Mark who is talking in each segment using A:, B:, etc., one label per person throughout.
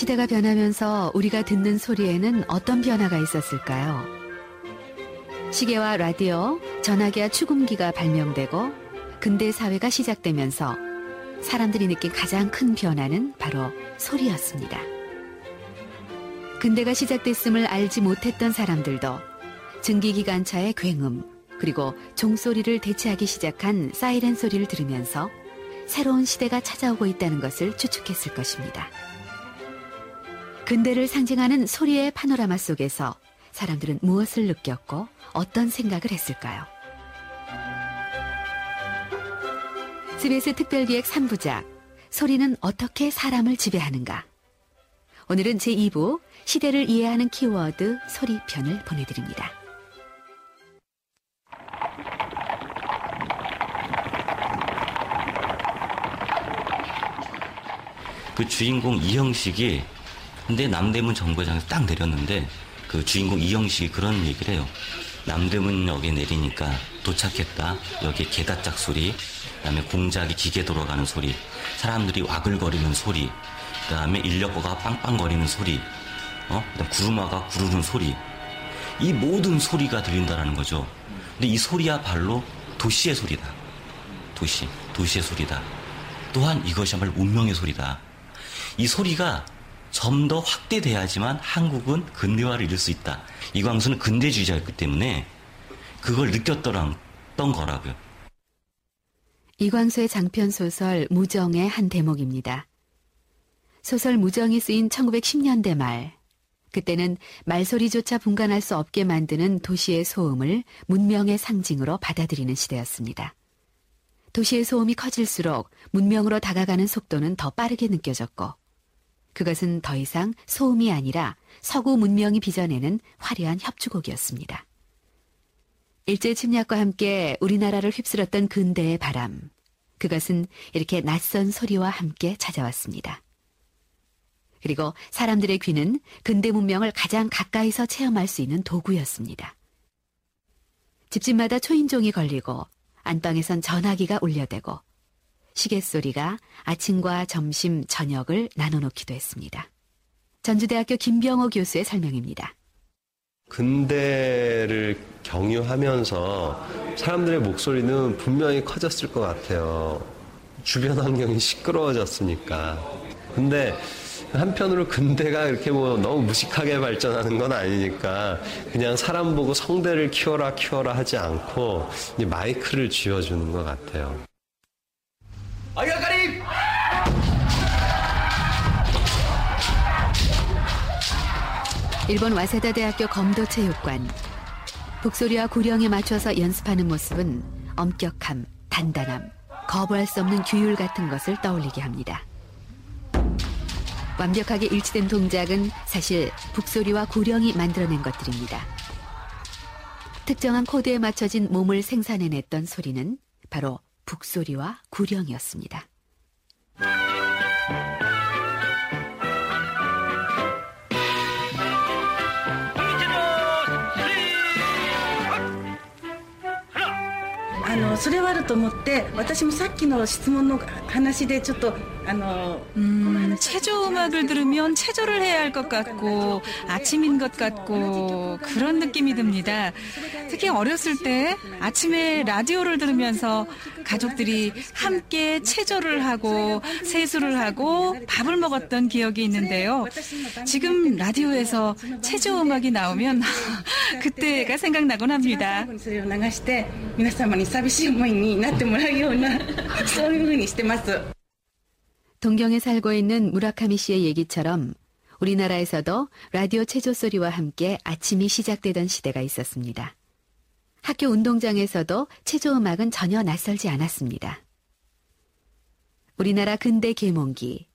A: 시대가 변하면서 우리가 듣는 소리에는 어떤 변화가 있었을까요? 시계와 라디오, 전화기와 추금기가 발명되고 근대 사회가 시작되면서 사람들이 느낀 가장 큰 변화는 바로 소리였습니다. 근대가 시작됐음을 알지 못했던 사람들도 증기기관차의 굉음, 그리고 종소리를 대체하기 시작한 사이렌 소리를 들으면서 새로운 시대가 찾아오고 있다는 것을 추측했을 것입니다. 근대를 상징하는 소리의 파노라마 속에서 사람들은 무엇을 느꼈고 어떤 생각을 했을까요? CBS 특별기획 3부작 소리는 어떻게 사람을 지배하는가? 오늘은 제2부 시대를 이해하는 키워드 소리편을 보내드립니다.
B: 그 주인공 이형식이 근데 남대문 정거장에서 딱 내렸는데 그 주인공 이형식이 그런 얘기를 해요. 남대문역에 내리니까 도착했다. 여기 개다짝 소리, 그다음에 공작이 기계 돌아가는 소리, 사람들이 와글거리는 소리, 그다음에 인력거가 빵빵거리는 소리, 어? 그다음 구르마가 구르는 소리. 이 모든 소리가 들린다라는 거죠. 근데 이 소리야말로 도시의 소리다. 도시, 도시의 소리다. 또한 이것이야말로 운명의 소리다. 이 소리가 좀 더 확대돼야지만 한국은 근대화를 이룰 수 있다. 이광수는 근대주의자였기 때문에 그걸 느꼈던 거라고요.
A: 이광수의 장편 소설 무정의 한 대목입니다. 소설 무정이 쓰인 1910년대 말, 그때는 말소리조차 분간할 수 없게 만드는 도시의 소음을 문명의 상징으로 받아들이는 시대였습니다. 도시의 소음이 커질수록 문명으로 다가가는 속도는 더 빠르게 느껴졌고, 그것은 더 이상 소음이 아니라 서구 문명이 빚어내는 화려한 협주곡이었습니다. 일제 침략과 함께 우리나라를 휩쓸었던 근대의 바람, 그것은 이렇게 낯선 소리와 함께 찾아왔습니다. 그리고 사람들의 귀는 근대 문명을 가장 가까이서 체험할 수 있는 도구였습니다. 집집마다 초인종이 걸리고 안방에선 전화기가 울려대고 시계 소리가 아침과 점심, 저녁을 나눠놓기도 했습니다. 전주대학교 김병호 교수의 설명입니다.
C: 근대를 경유하면서 사람들의 목소리는 분명히 커졌을 것 같아요. 주변 환경이 시끄러워졌으니까. 근데 한편으로 근대가 이렇게 뭐 너무 무식하게 발전하는 건 아니니까 그냥 사람 보고 성대를 키워라 키워라 하지 않고 마이크를 쥐어주는 것 같아요. 아야가리!
A: 일본 와세다 대학교 검도 체육관. 북소리와 구령에 맞춰서 연습하는 모습은 엄격함, 단단함, 거부할 수 없는 규율 같은 것을 떠올리게 합니다. 완벽하게 일치된 동작은 사실 북소리와 구령이 만들어낸 것들입니다. 특정한 코드에 맞춰진 몸을 생산해냈던 소리는 바로 북소리와 구령이었습니다.
D: 아の それはあると思って私もさっきの質問の話でちょっと
E: 음, 체조 음악을 들으면 체조를 해야 할 것 같고 아침인 것 같고 그런 느낌이 듭니다. 특히 어렸을 때 아침에 라디오를 들으면서 가족들이 함께 체조를 하고 세수를 하고 밥을 먹었던 기억이 있는데요. 지금 라디오에서 체조 음악이 나오면 그때가 생각나곤 합니다.
A: 동경에 살고 있는 무라카미 씨의 얘기처럼 우리나라에서도 라디오 체조 소리와 함께 아침이 시작되던 시대가 있었습니다. 학교 운동장에서도 체조 음악은 전혀 낯설지 않았습니다. 우리나라 근대 계몽기,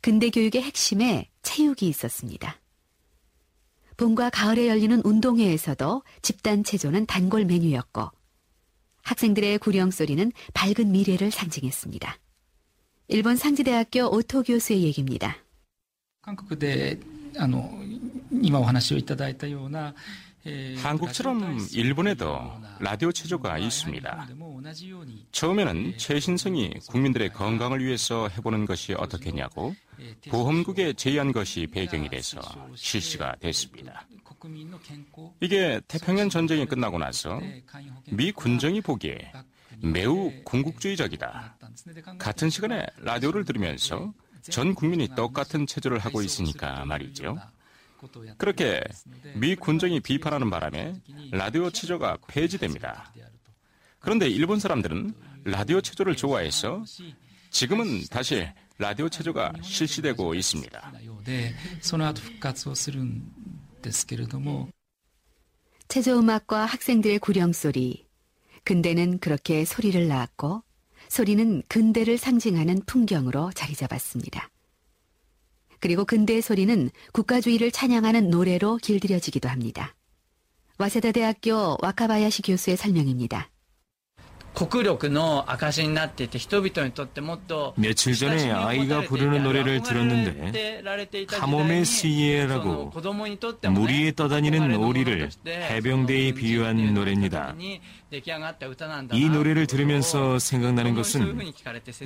A: 근대 교육의 핵심에 체육이 있었습니다. 봄과 가을에 열리는 운동회에서도 집단 체조는 단골 메뉴였고 학생들의 구령 소리는 밝은 미래를 상징했습니다. 일본 상지대학교 오토 교수의 얘기입니다.
F: 한국대 한국처럼 일본에도 라디오 체조가 있습니다. 처음에는 체신성이 국민들의 건강을 위해서 해보는 것이 어떻겠냐고 보험국에 제의한 것이 배경이 돼서 실시가 됐습니다. 이게 태평양 전쟁이 끝나고 나서 미 군정이 보기에 매우 군국주의적이다. 같은 시간에 라디오를 들으면서 전 국민이 똑같은 체조를 하고 있으니까 말이죠. 그렇게 미 군정이 비판하는 바람에 라디오 체조가 폐지됩니다. 그런데 일본 사람들은 라디오 체조를 좋아해서 지금은 다시 라디오 체조가 실시되고 있습니다.
A: 체조 음악과 학생들의 구령 소리. 근대는 그렇게 소리를 낳았고 소리는 근대를 상징하는 풍경으로 자리 잡았습니다. 그리고 근대의 소리는 국가주의를 찬양하는 노래로 길들여지기도 합니다. 와세다 대학교 와카바야시 교수의 설명입니다.
G: 며칠 전에 아이가 부르는 노래를 들었는데 카모메 시에라고 무리에 떠다니는 오리를 해병대에 비유한 노래입니다. 이 노래를 들으면서 생각나는 것은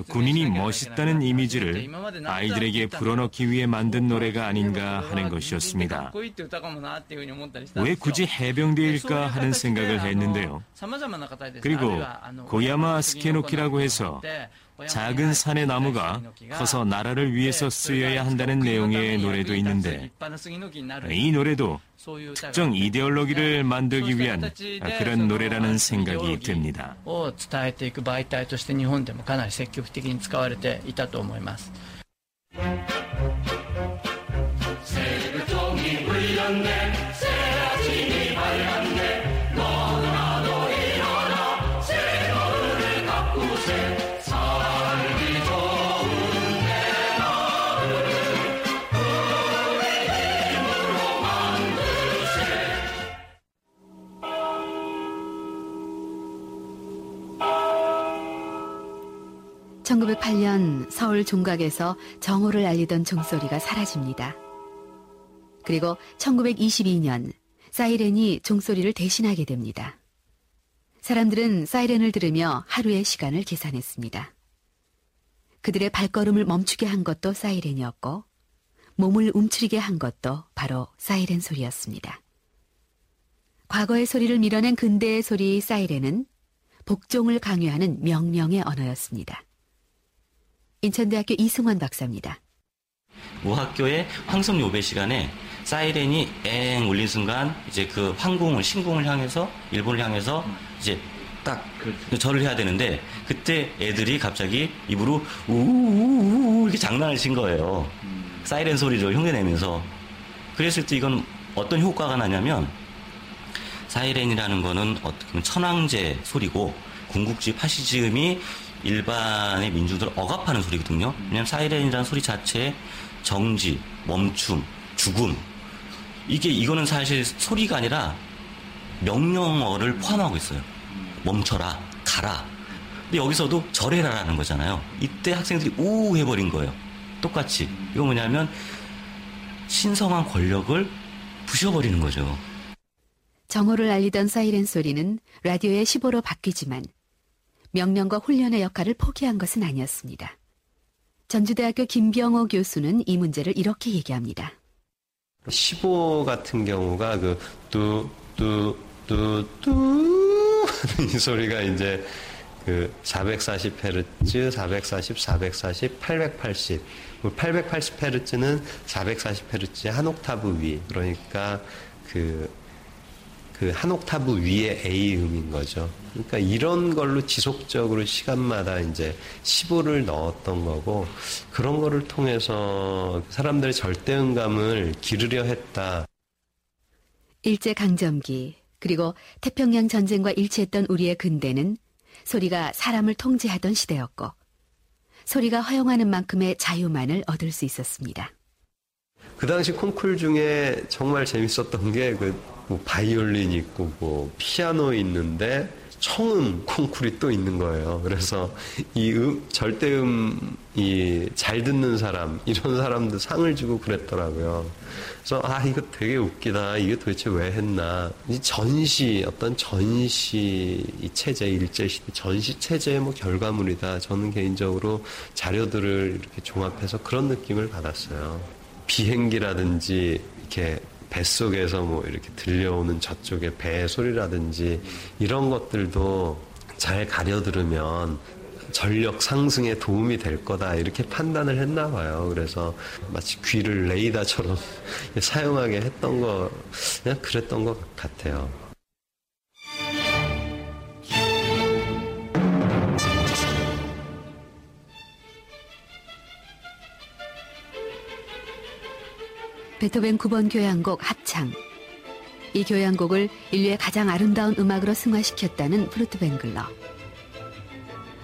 G: 군인이 멋있다는 이미지를 아이들에게 불어넣기 위해 만든 노래가 아닌가 하는 것이었습니다. 왜 굳이 해병대일까 하는 생각을 했는데요. 그리고 고야마 스케노키라고 해서 작은 산의 나무가 커서 나라를 위해서 쓰여야 한다는 내용의 노래도 있는데 이 노래도 특정 이데올로기를 만들기 위한 그런 노래라는 생각이 듭니다.
A: (1908년) 서울 종각에서 정오를 알리던 종소리가 사라집니다. 그리고 (1922년) 사이렌이 종소리를 대신하게 됩니다. 사람들은 사이렌을 들으며 하루의 시간을 계산했습니다. 그들의 발걸음을 멈추게 한 것도 사이렌이었고 몸을 움츠리게 한 것도 바로 사이렌 소리였습니다. 과거의 소리를 밀어낸 근대의 소리 사이렌은 복종을 강요하는 명령의 언어였습니다. 인천대학교 이승원 박사입니다.
B: 우학교의 황성 요배 시간에 사이렌이 엥 울린 순간 이제 그 황궁을 신궁을 향해서 일본을 향해서 이제 딱 절을 해야 되는데 그때 애들이 갑자기 입으로 우우우 이렇게 장난을 친 거예요. 사이렌 소리를 흉내내면서 그랬을 때 이건 어떤 효과가 나냐면 사이렌이라는 거는 어떻게 천황제 소리고 궁극주의 파시즘이 일반의 민중들을 억압하는 소리거든요. 왜냐하면 사이렌이라는 소리 자체에 정지, 멈춤, 죽음 이게 이거는 사실 소리가 아니라 명령어를 포함하고 있어요. 멈춰라, 가라. 근데 여기서도 절해라라는 거잖아요. 이때 학생들이 우 해버린 거예요. 똑같이. 이거 뭐냐면 신성한 권력을 부셔버리는 거죠.
A: 정오를 알리던 사이렌 소리는 라디오의 15로 바뀌지만 명령과 훈련의 역할을 포기한 것은 아니었습니다. 전주대학교 김병호 교수는 이 문제를 이렇게 얘기합니다.
C: 15 같은 경우가 그 뚜, 뚜, 뚜, 뚜 하는 이 소리가 이제 그 440Hz, 440, 440, 880. 880Hz는 440Hz의 한 옥타브 위. 그러니까 그, 그 한 옥타브 위의 A음인 거죠. 그러니까 이런 걸로 지속적으로 시간마다 이제 15를 넣었던 거고, 그런 거를 통해서 사람들의 절대음감을 기르려 했다.
A: 일제 강점기, 그리고 태평양 전쟁과 일치했던 우리의 근대는 소리가 사람을 통제하던 시대였고, 소리가 허용하는 만큼의 자유만을 얻을 수 있었습니다.
C: 그 당시 콩쿨 중에 정말 재밌었던 게그 뭐 바이올린 있고 뭐 피아노 있는데 청음 콩쿨이 또 있는 거예요. 그래서 이 음, 절대음이 잘 듣는 사람, 이런 사람도 상을 주고 그랬더라고요. 그래서 아, 이거 되게 웃기다. 이게 도대체 왜 했나. 이 전시, 어떤 전시 이 체제, 일제시대 전시 체제의 뭐 결과물이다. 저는 개인적으로 자료들을 이렇게 종합해서 그런 느낌을 받았어요. 비행기라든지 이렇게 뱃속에서 뭐 이렇게 들려오는 저쪽의 배 소리라든지 이런 것들도 잘 가려 들으면 전력 상승에 도움이 될 거다 이렇게 판단을 했나 봐요. 그래서 마치 귀를 레이더처럼 사용하게 했던 거 그냥 그랬던 것 같아요.
A: 베토벤 9번 교향곡 합창. 이 교향곡을 인류의 가장 아름다운 음악으로 승화시켰다는 푸르트벵글러.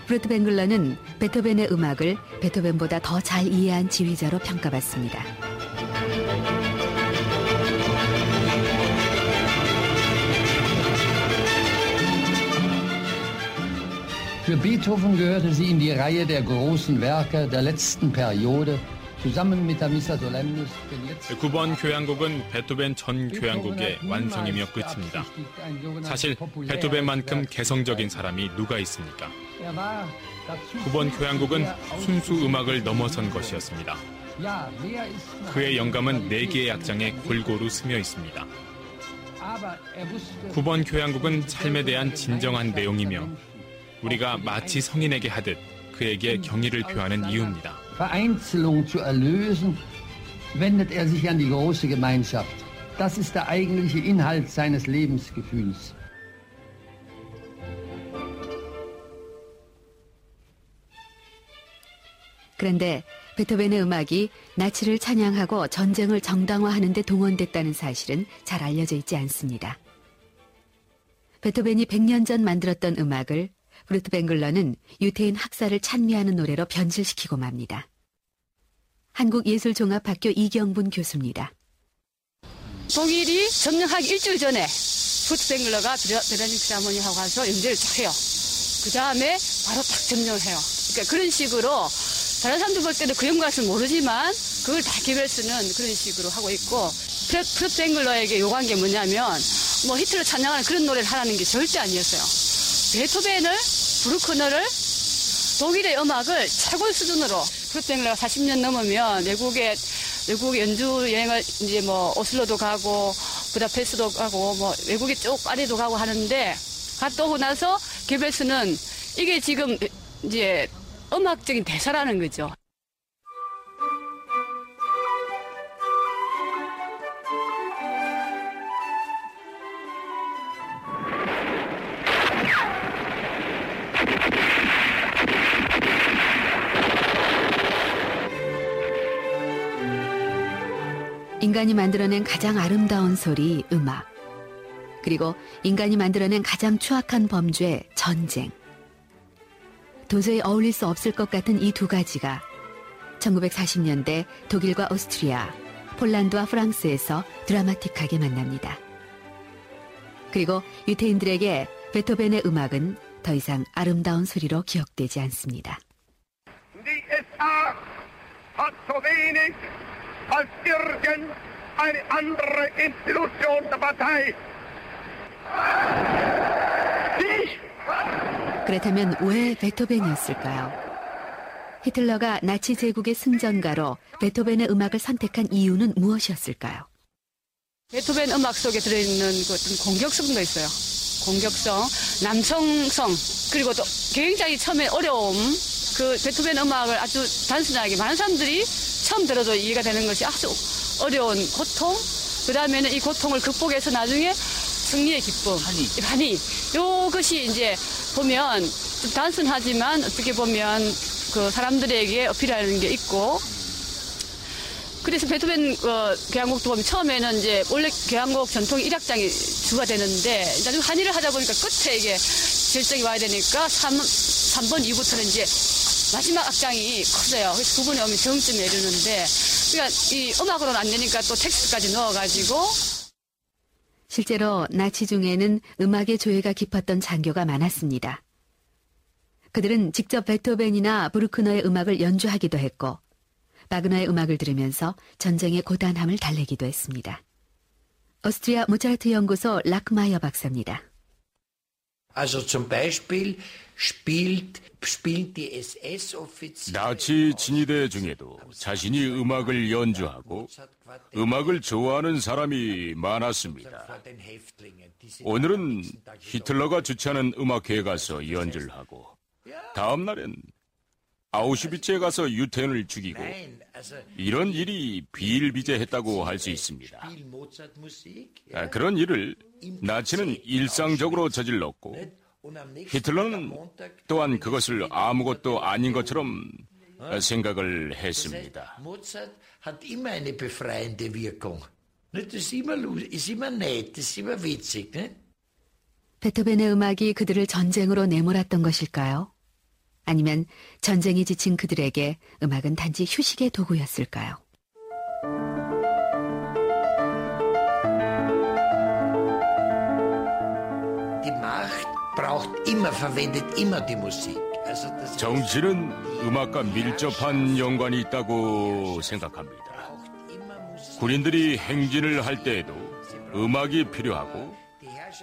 A: 푸르트벵글러는 베토벤의 음악을 베토벤보다 더 잘 이해한 지휘자로 평가받습니다.
H: Für gehörte sie in die Reihe der großen Werke der letzten Periode
I: 9번 교향곡은 베토벤 전 교향곡의 완성이며 끝입니다. 사실 베토벤만큼 개성적인 사람이 누가 있습니까? 9번 교향곡은 순수 음악을 넘어선 것이었습니다. 그의 영감은 4개의 악장에 골고루 스며 있습니다. 9번 교향곡은 삶에 대한 진정한 내용이며 우리가 마치 성인에게 하듯 그에게 경의를 표하는 이유입니다.
H: Vereinzelung zu erlösen, wendet er sich an die große Gemeinschaft. Das ist der eigentliche Inhalt seines Lebensgefühls.
A: 그런데 베토벤의 음악이 나치를 찬양하고 전쟁을 정당화하는 데 동원됐다는 사실은 잘 알려져 있지 않습니다. 베토벤이 100년 전 만들었던 음악을 브루트 뱅글러는 유태인 학살을 찬미하는 노래로 변질시키고 맙니다. 한국예술종합학교 이경분 교수입니다.
J: 독일이 점령하기 일주일 전에 브루트 뱅글러가 베라닉 사모니하고 가서 연주를 쫙 해요. 그 다음에 바로 딱 점령을 해요. 그러니까 그런 식으로 다른 사람들 볼 때는 그 연구할줄 모르지만 그걸 다 개별수는 그런 식으로 하고 있고 프루트 뱅글러에게 요구한 게 뭐냐면 뭐 히틀러 찬양하는 그런 노래를 하라는 게 절대 아니었어요. 베토벤을 브루크너를 독일의 음악을 최고 수준으로 프루트뱅글러가 40년 넘으면 외국에 외국 연주 여행을 이제 뭐 오슬로도 가고 부다페스트도 가고 뭐 외국에 쭉 파리도 가고 하는데 갔다 오고 나서 개별수는 이게 지금 이제 음악적인 대사라는 거죠.
A: 인간이 만들어낸 가장 아름다운 소리, 음악. 그리고 인간이 만들어낸 가장 추악한 범죄, 전쟁. 도저히 어울릴 수 없을 것 같은 이 두 가지가 1940년대 독일과 오스트리아, 폴란드와 프랑스에서 드라마틱하게 만납니다. 그리고 유태인들에게 베토벤의 음악은 더 이상 아름다운 소리로 기억되지 않습니다. Als irgendeine andere Institution der Partei. 그렇다면 왜 베토벤이었을까요? 히틀러가 나치 제국의 승전가로 베토벤의 음악을 선택한 이유는 무엇이었을까요?
J: 베토벤 음악 속에 들어있는 그 어떤 공격성도 있어요. 공격성, 남성성, 그리고 또 굉장히 처음에 어려움, 그 베토벤 음악을 아주 단순하게 많은 사람들이 처음 들어도 이해가 되는 것이 아주 어려운 고통, 그 다음에는 이 고통을 극복해서 나중에 승리의 기쁨, 환희. 환희. 이것이 이제 보면 좀 단순하지만 어떻게 보면 그 사람들에게 어필하는 게 있고 그래서 베토벤 어, 교향곡도 보면 처음에는 이제 원래 교향곡 전통 1악장이 주가 되는데 나중에 환희를 하다 보니까 끝에 이게 결정이 와야 되니까 3, 3번 이후부터는 이제 마지막 악장이 커져요. 그래서 부분에 오면 정점에 이르는데, 그러니까 이 음악으로는 안 되니까 또 텍스트까지 넣어가지고.
A: 실제로 나치 중에는 음악의 조예가 깊었던 장교가 많았습니다. 그들은 직접 베토벤이나 브루크너의 음악을 연주하기도 했고 바그너의 음악을 들으면서 전쟁의 고단함을 달래기도 했습니다. 오스트리아 모차르트 연구소 라크마이어 박사입니다.
K: Also zum Beispiel
F: 나치 진위대 중에도 자신이 음악을 연주하고 음악을 좋아하는 사람이 많았습니다. 오늘은 히틀러가 주최하는 음악회에 가서 연주를 하고 다음 날엔 아우슈비츠에 가서 유태인을 죽이고 이런 일이 비일비재했다고 할 수 있습니다. 아, 그런 일을 나치는 일상적으로 저질렀고 히틀러는 또한 그것을 아무것도 아닌 것처럼 생각을 했습니다.
A: 베토벤의 음악이 그들을 전쟁으로 내몰았던 것일까요? 아니면 전쟁이 지친 그들에게 음악은 단지 휴식의 도구였을까요?
K: Braucht immer, verwendet immer die Musik. Also das
F: 정치는 음악과 밀접한 연관이 있다고 생각합니다. 군인들이 행진을 할 때에도 음악이 필요하고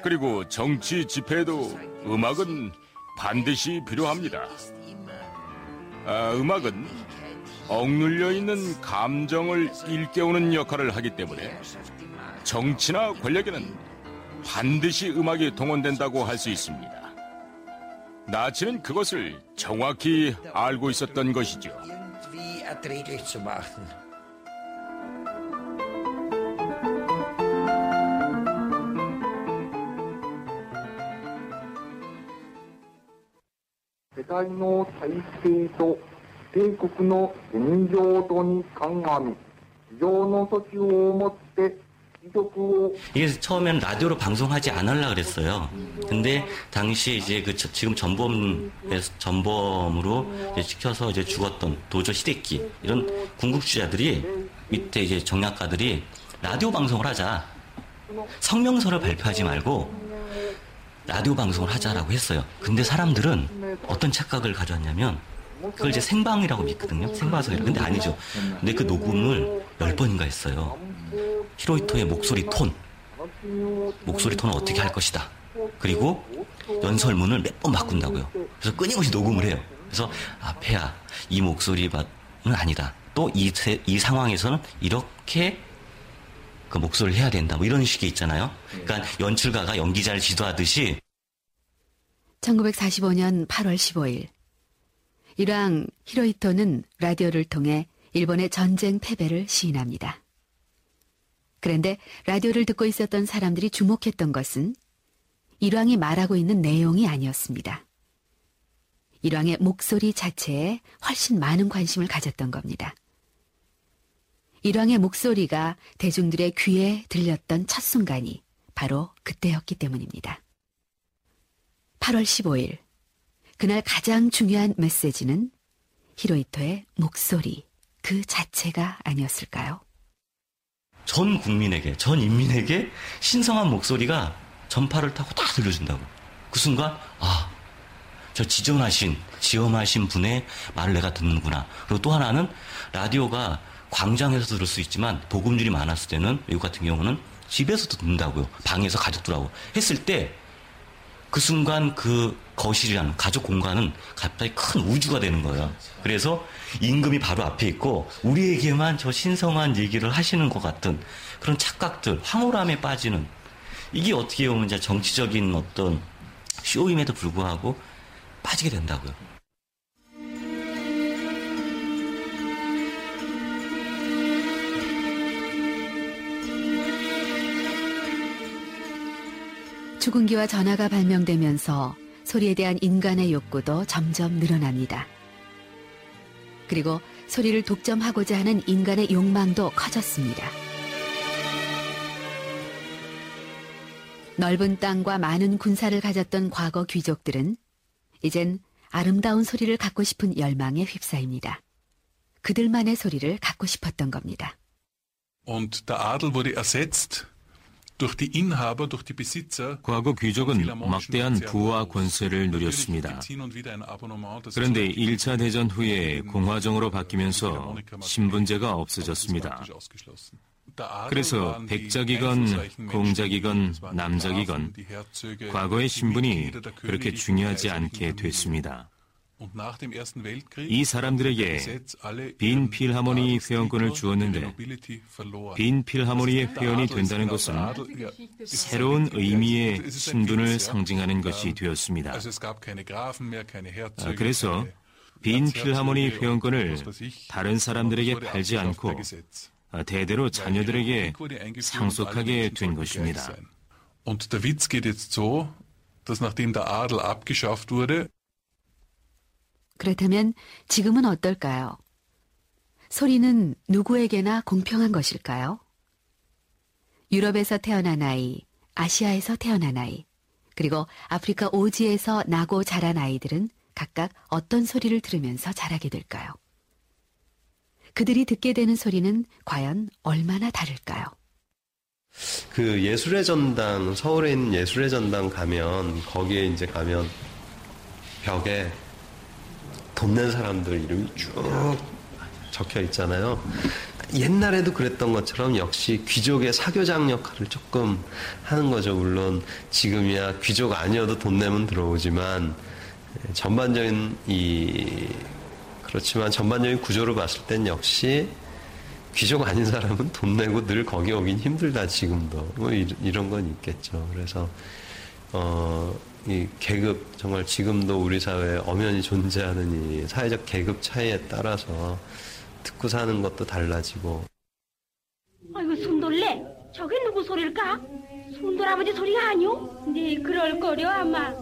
F: 그리고 정치 집회에도 음악은 반드시 필요합니다. 아, 음악은 억눌려 있는 감정을 일깨우는 역할을 하기 때문에 정치나 권력에는 반드시 음악이 동원된다고 할 수 있습니다. 나치는 그것을 정확히 알고 있었던 것이죠.
B: 이게 처음에는 라디오로 방송하지 않으려 그랬어요. 근데 당시 이제 그 저- 지금 전범에서 전범으로 이제 시켜서 이제 죽었던 도저 히데키 이런 군국주의자들이 밑에 이제 정략가들이 라디오 방송을 하자. 성명서를 발표하지 말고 라디오 방송을 하자라고 했어요. 근데 사람들은 어떤 착각을 가졌냐면 그걸 이제 생방이라고 믿거든요. 생방송이라고. 근데 아니죠. 근데 그 녹음을 열 번인가 했어요. 히로히토의 목소리 톤. 목소리 톤을 어떻게 할 것이다. 그리고 연설문을 몇 번 바꾼다고요. 그래서 끊임없이 녹음을 해요. 그래서 아, 폐야, 이 목소리는 아니다. 또이 이 상황에서는 이렇게 그 목소리를 해야 된다. 뭐 이런 식의 있잖아요. 그러니까 연출가가 연기자를 지도하듯이
A: 1945년 8월 15일 일왕 히로히토는 라디오를 통해 일본의 전쟁 패배를 시인합니다. 그런데 라디오를 듣고 있었던 사람들이 주목했던 것은 일왕이 말하고 있는 내용이 아니었습니다. 일왕의 목소리 자체에 훨씬 많은 관심을 가졌던 겁니다. 일왕의 목소리가 대중들의 귀에 들렸던 첫 순간이 바로 그때였기 때문입니다. 8월 15일. 그날 가장 중요한 메시지는 히로히토의 목소리 그 자체가 아니었을까요?
B: 전 국민에게, 전 인민에게 신성한 목소리가 전파를 타고 다 들려준다고. 그 순간, 아, 저 지존하신, 지엄하신 분의 말을 내가 듣는구나. 그리고 또 하나는 라디오가 광장에서 들을 수 있지만 복음줄이 많았을 때는 외국 같은 경우는 집에서도 듣는다고요. 방에서 가족들하고 했을 때 그 순간 그 거실이라는 가족 공간은 갑자기 큰 우주가 되는 거예요. 그래서 임금이 바로 앞에 있고 우리에게만 저 신성한 얘기를 하시는 것 같은 그런 착각들, 황홀함에 빠지는 이게 어떻게 보면 정치적인 어떤 쇼임에도 불구하고 빠지게 된다고요.
A: 추궁기와 전화가 발명되면서 소리에 대한 인간의 욕구도 점점 늘어납니다. 그리고 소리를 독점하고자 하는 인간의 욕망도 커졌습니다. 넓은 땅과 많은 군사를 가졌던 과거 귀족들은 이젠 아름다운 소리를 갖고 싶은 열망에 휩싸입니다. 그들만의 소리를 갖고 싶었던 겁니다.
L: Und der Adel wurde ersetzt
G: 과거 귀족은 막대한 부와 권세를 누렸습니다. 그런데 1차 대전 후에 공화정으로 바뀌면서 신분제가 없어졌습니다. 그래서 백작이건 공작이건 남작이건 과거의 신분이 그렇게 중요하지 않게 됐습니다. 이 사람들에게 빈 필하모니 회원권을 주었는데 빈 필하모니의 회원이 된다는 것은 새로운 의미의 신분을 상징하는 것이 되었습니다. 그래서 빈 필하모니 회원권을 다른 사람들에게 팔지 않고 대대로 자녀들에게 상속하게 된 것입니다.
L: Und der Witz geht jetzt so, dass nachdem der Adel abgeschafft wurde,
A: 그렇다면 지금은 어떨까요? 소리는 누구에게나 공평한 것일까요? 유럽에서 태어난 아이, 아시아에서 태어난 아이, 그리고 아프리카 오지에서 나고 자란 아이들은 각각 어떤 소리를 들으면서 자라게 될까요? 그들이 듣게 되는 소리는 과연 얼마나 다를까요?
C: 그 예술의 전당, 서울에 있는 예술의 전당 가면, 거기에 이제 가면 벽에 돈낸 사람들 이름이 쭉 적혀 있잖아요. 옛날에도 그랬던 것처럼 역시 귀족의 사교장 역할을 조금 하는 거죠. 물론 지금이야 귀족 아니어도 돈 내면 들어오지만 전반적인 이 그렇지만 전반적인 구조를 봤을 땐 역시 귀족 아닌 사람은 돈 내고 늘 거기 오긴 힘들다 지금도 뭐 이런 건 있겠죠. 그래서 어. 이 계급 정말 지금도 우리 사회에 엄연히 존재하는 이 사회적 계급 차이에 따라서 듣고 사는 것도 달라지고.
M: 아이고 순돌래 저게 누구 소리일까? 순돌 아버지 소리가 아니오? 네 그럴 거려 아마.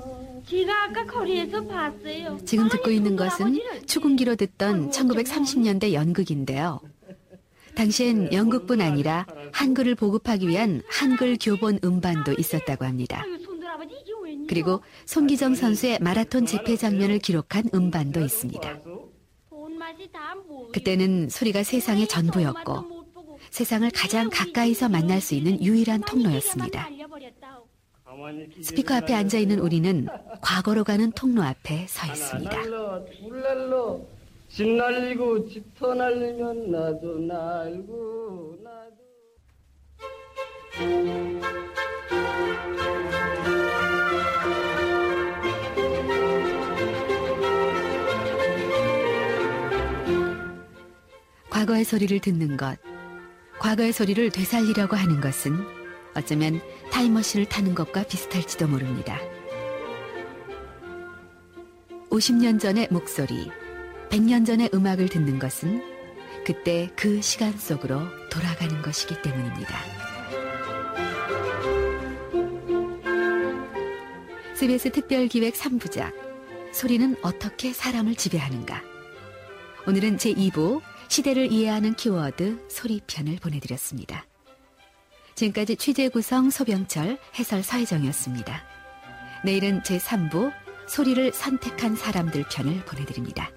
M: 제가 아까 거리에서 봤어요.
A: 지금 듣고 있는 것은 추궁기로 듣던 1930년대 연극인데요. 당시엔 연극뿐 아니라 한글을 보급하기 위한 한글 교본 음반도 있었다고 합니다. 그리고 손기정 선수의 마라톤 재패 장면을 기록한 음반도 있습니다. 그때는 소리가 세상의 전부였고 세상을 가장 가까이서 만날 수 있는 유일한 통로였습니다. 스피커 앞에 앉아 있는 우리는 과거로 가는 통로 앞에 서 있습니다. 과거의 소리를 듣는 것, 과거의 소리를 되살리려고 하는 것은 어쩌면 타임머신을 타는 것과 비슷할지도 모릅니다. 50년 전의 목소리, 100년 전의 음악을 듣는 것은 그때 그 시간 속으로 돌아가는 것이기 때문입니다. CBS 특별기획 3부작 소리는 어떻게 사람을 지배하는가 오늘은 제2부 시대를 이해하는 키워드 소리편을 보내드렸습니다. 지금까지 취재 구성 소병철, 해설 서혜정이었습니다. 내일은 제3부 소리를 선택한 사람들 편을 보내드립니다.